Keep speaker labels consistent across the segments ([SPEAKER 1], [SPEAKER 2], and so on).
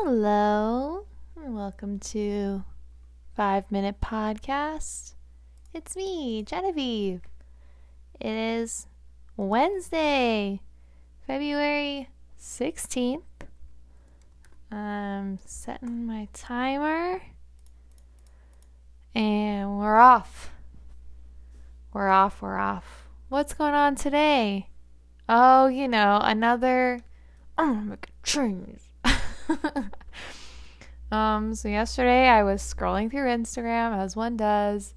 [SPEAKER 1] Hello, and welcome to Five Minute Podcast. It's me, Genevieve. It is Wednesday, February 16th. I'm setting my timer, and we're off. We're off, we're off. What's going on today? Oh, you know, another. I'm gonna make a change. um, so yesterday I was scrolling through Instagram as one does,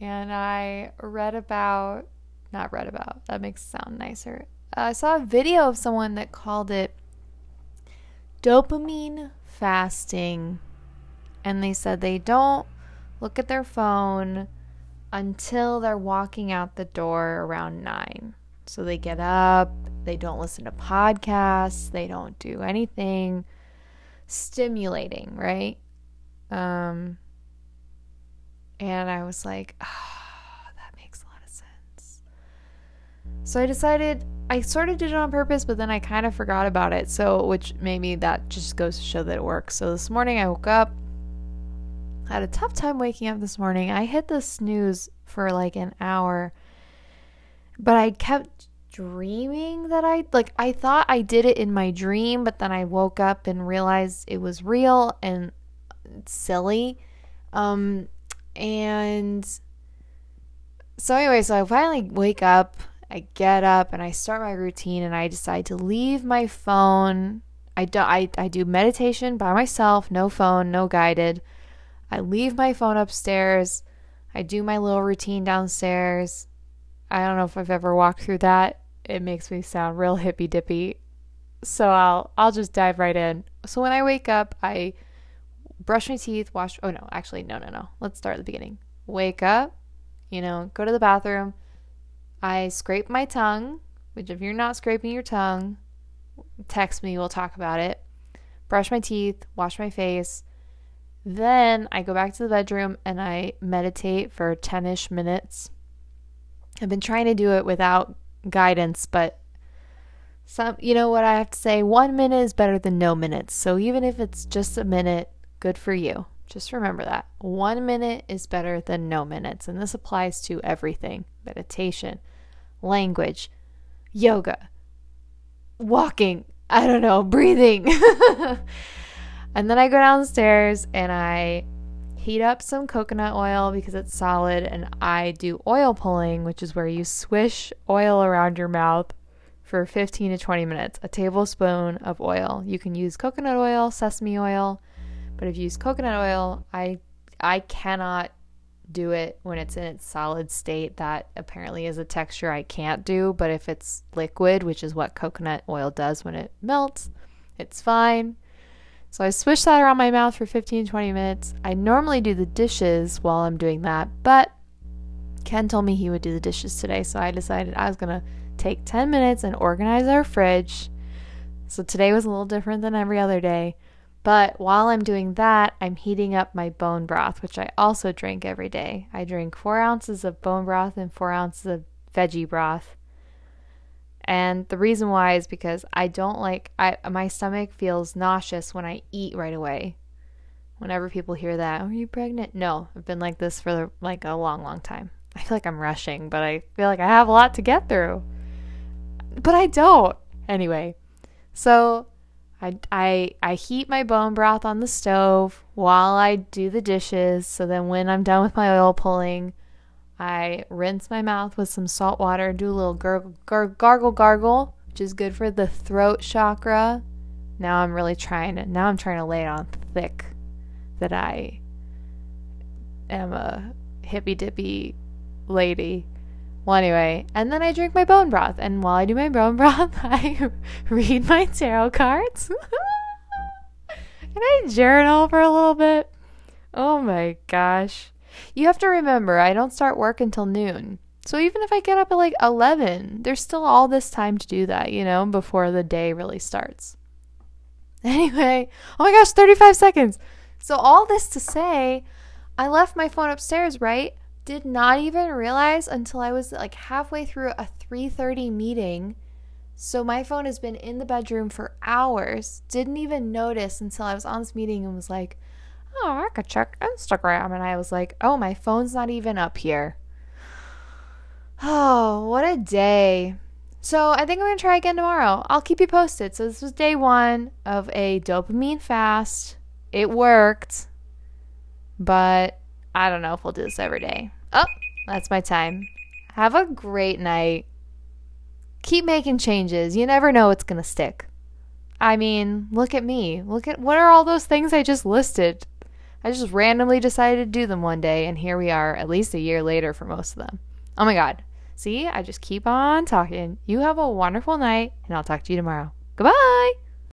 [SPEAKER 1] and I read about, not read about, that makes it sound nicer. I saw a video of someone that called it dopamine fasting, and they said they don't look at their phone until they're walking out the door around nine. So they get up, they don't listen to podcasts, they don't do anything stimulating, right? Um, and I was like, oh, that makes a lot of sense. So I decided I sort of did it on purpose, but then I kind of forgot about it. So, which maybe that just goes to show that it works. So this morning I woke up, had a tough time waking up this morning. I hit the snooze for like an hour, but I kept dreaming that I like I thought I did it in my dream, but then I woke up and realized it was real and silly. Um and so anyway, so I finally wake up, I get up and I start my routine and I decide to leave my phone. I do I, I do meditation by myself, no phone, no guided. I leave my phone upstairs. I do my little routine downstairs. I don't know if I've ever walked through that it makes me sound real hippy dippy. So I'll I'll just dive right in. So when I wake up, I brush my teeth, wash oh no, actually no no no. Let's start at the beginning. Wake up, you know, go to the bathroom. I scrape my tongue, which if you're not scraping your tongue, text me, we'll talk about it. Brush my teeth, wash my face. Then I go back to the bedroom and I meditate for 10 ish minutes. I've been trying to do it without guidance, but some you know what I have to say, 1 minute is better than no minutes. So even if it's just a minute, good for you. Just remember that. 1 minute is better than no minutes, and this applies to everything. Meditation, language, yoga, walking, I don't know, breathing. and then I go downstairs and I heat up some coconut oil because it's solid, and I do oil pulling, which is where you swish oil around your mouth for 15 to 20 minutes. A tablespoon of oil. You can use coconut oil, sesame oil, but if you use coconut oil, I I cannot do it when it's in its solid state. That apparently is a texture I can't do, but if it's liquid, which is what coconut oil does when it melts, it's fine. So I swish that around my mouth for 15 20 minutes. I normally do the dishes while I'm doing that, but Ken told me he would do the dishes today, so I decided I was going to take 10 minutes and organize our fridge. So today was a little different than every other day. But while I'm doing that, I'm heating up my bone broth, which I also drink every day. I drink four ounces of bone broth and four ounces of veggie broth. And the reason why is because I don't like I my stomach feels nauseous when I eat right away. Whenever people hear that, are you pregnant? No, I've been like this for like a long, long time. I feel like I'm rushing, but I feel like I have a lot to get through. But I don't. Anyway, so I I I heat my bone broth on the stove while I do the dishes. So then when I'm done with my oil pulling, I rinse my mouth with some salt water, do a little gargle, gargle, gargle, which is good for the throat chakra. Now I'm really trying to, now I'm trying to lay it on thick that I am a hippy dippy lady. Well, anyway, and then I drink my bone broth. And while I do my bone broth, I read my tarot cards. and I journal for a little bit. Oh my gosh. You have to remember, I don't start work until noon. So even if I get up at like 11, there's still all this time to do that, you know, before the day really starts. Anyway, oh my gosh, 35 seconds. So all this to say, I left my phone upstairs, right? Did not even realize until I was like halfway through a 3:30 meeting. So my phone has been in the bedroom for hours. Didn't even notice until I was on this meeting and was like, oh, I could check Instagram. And I was like, oh, my phone's not even up here. Oh, what a day. So I think I'm going to try again tomorrow. I'll keep you posted. So this was day one of a dopamine fast. It worked. But I don't know if we'll do this every day. Oh, that's my time. Have a great night keep making changes. You never know what's going to stick. I mean, look at me. Look at what are all those things I just listed? I just randomly decided to do them one day, and here we are, at least a year later for most of them. Oh my God. See, I just keep on talking. You have a wonderful night, and I'll talk to you tomorrow. Goodbye.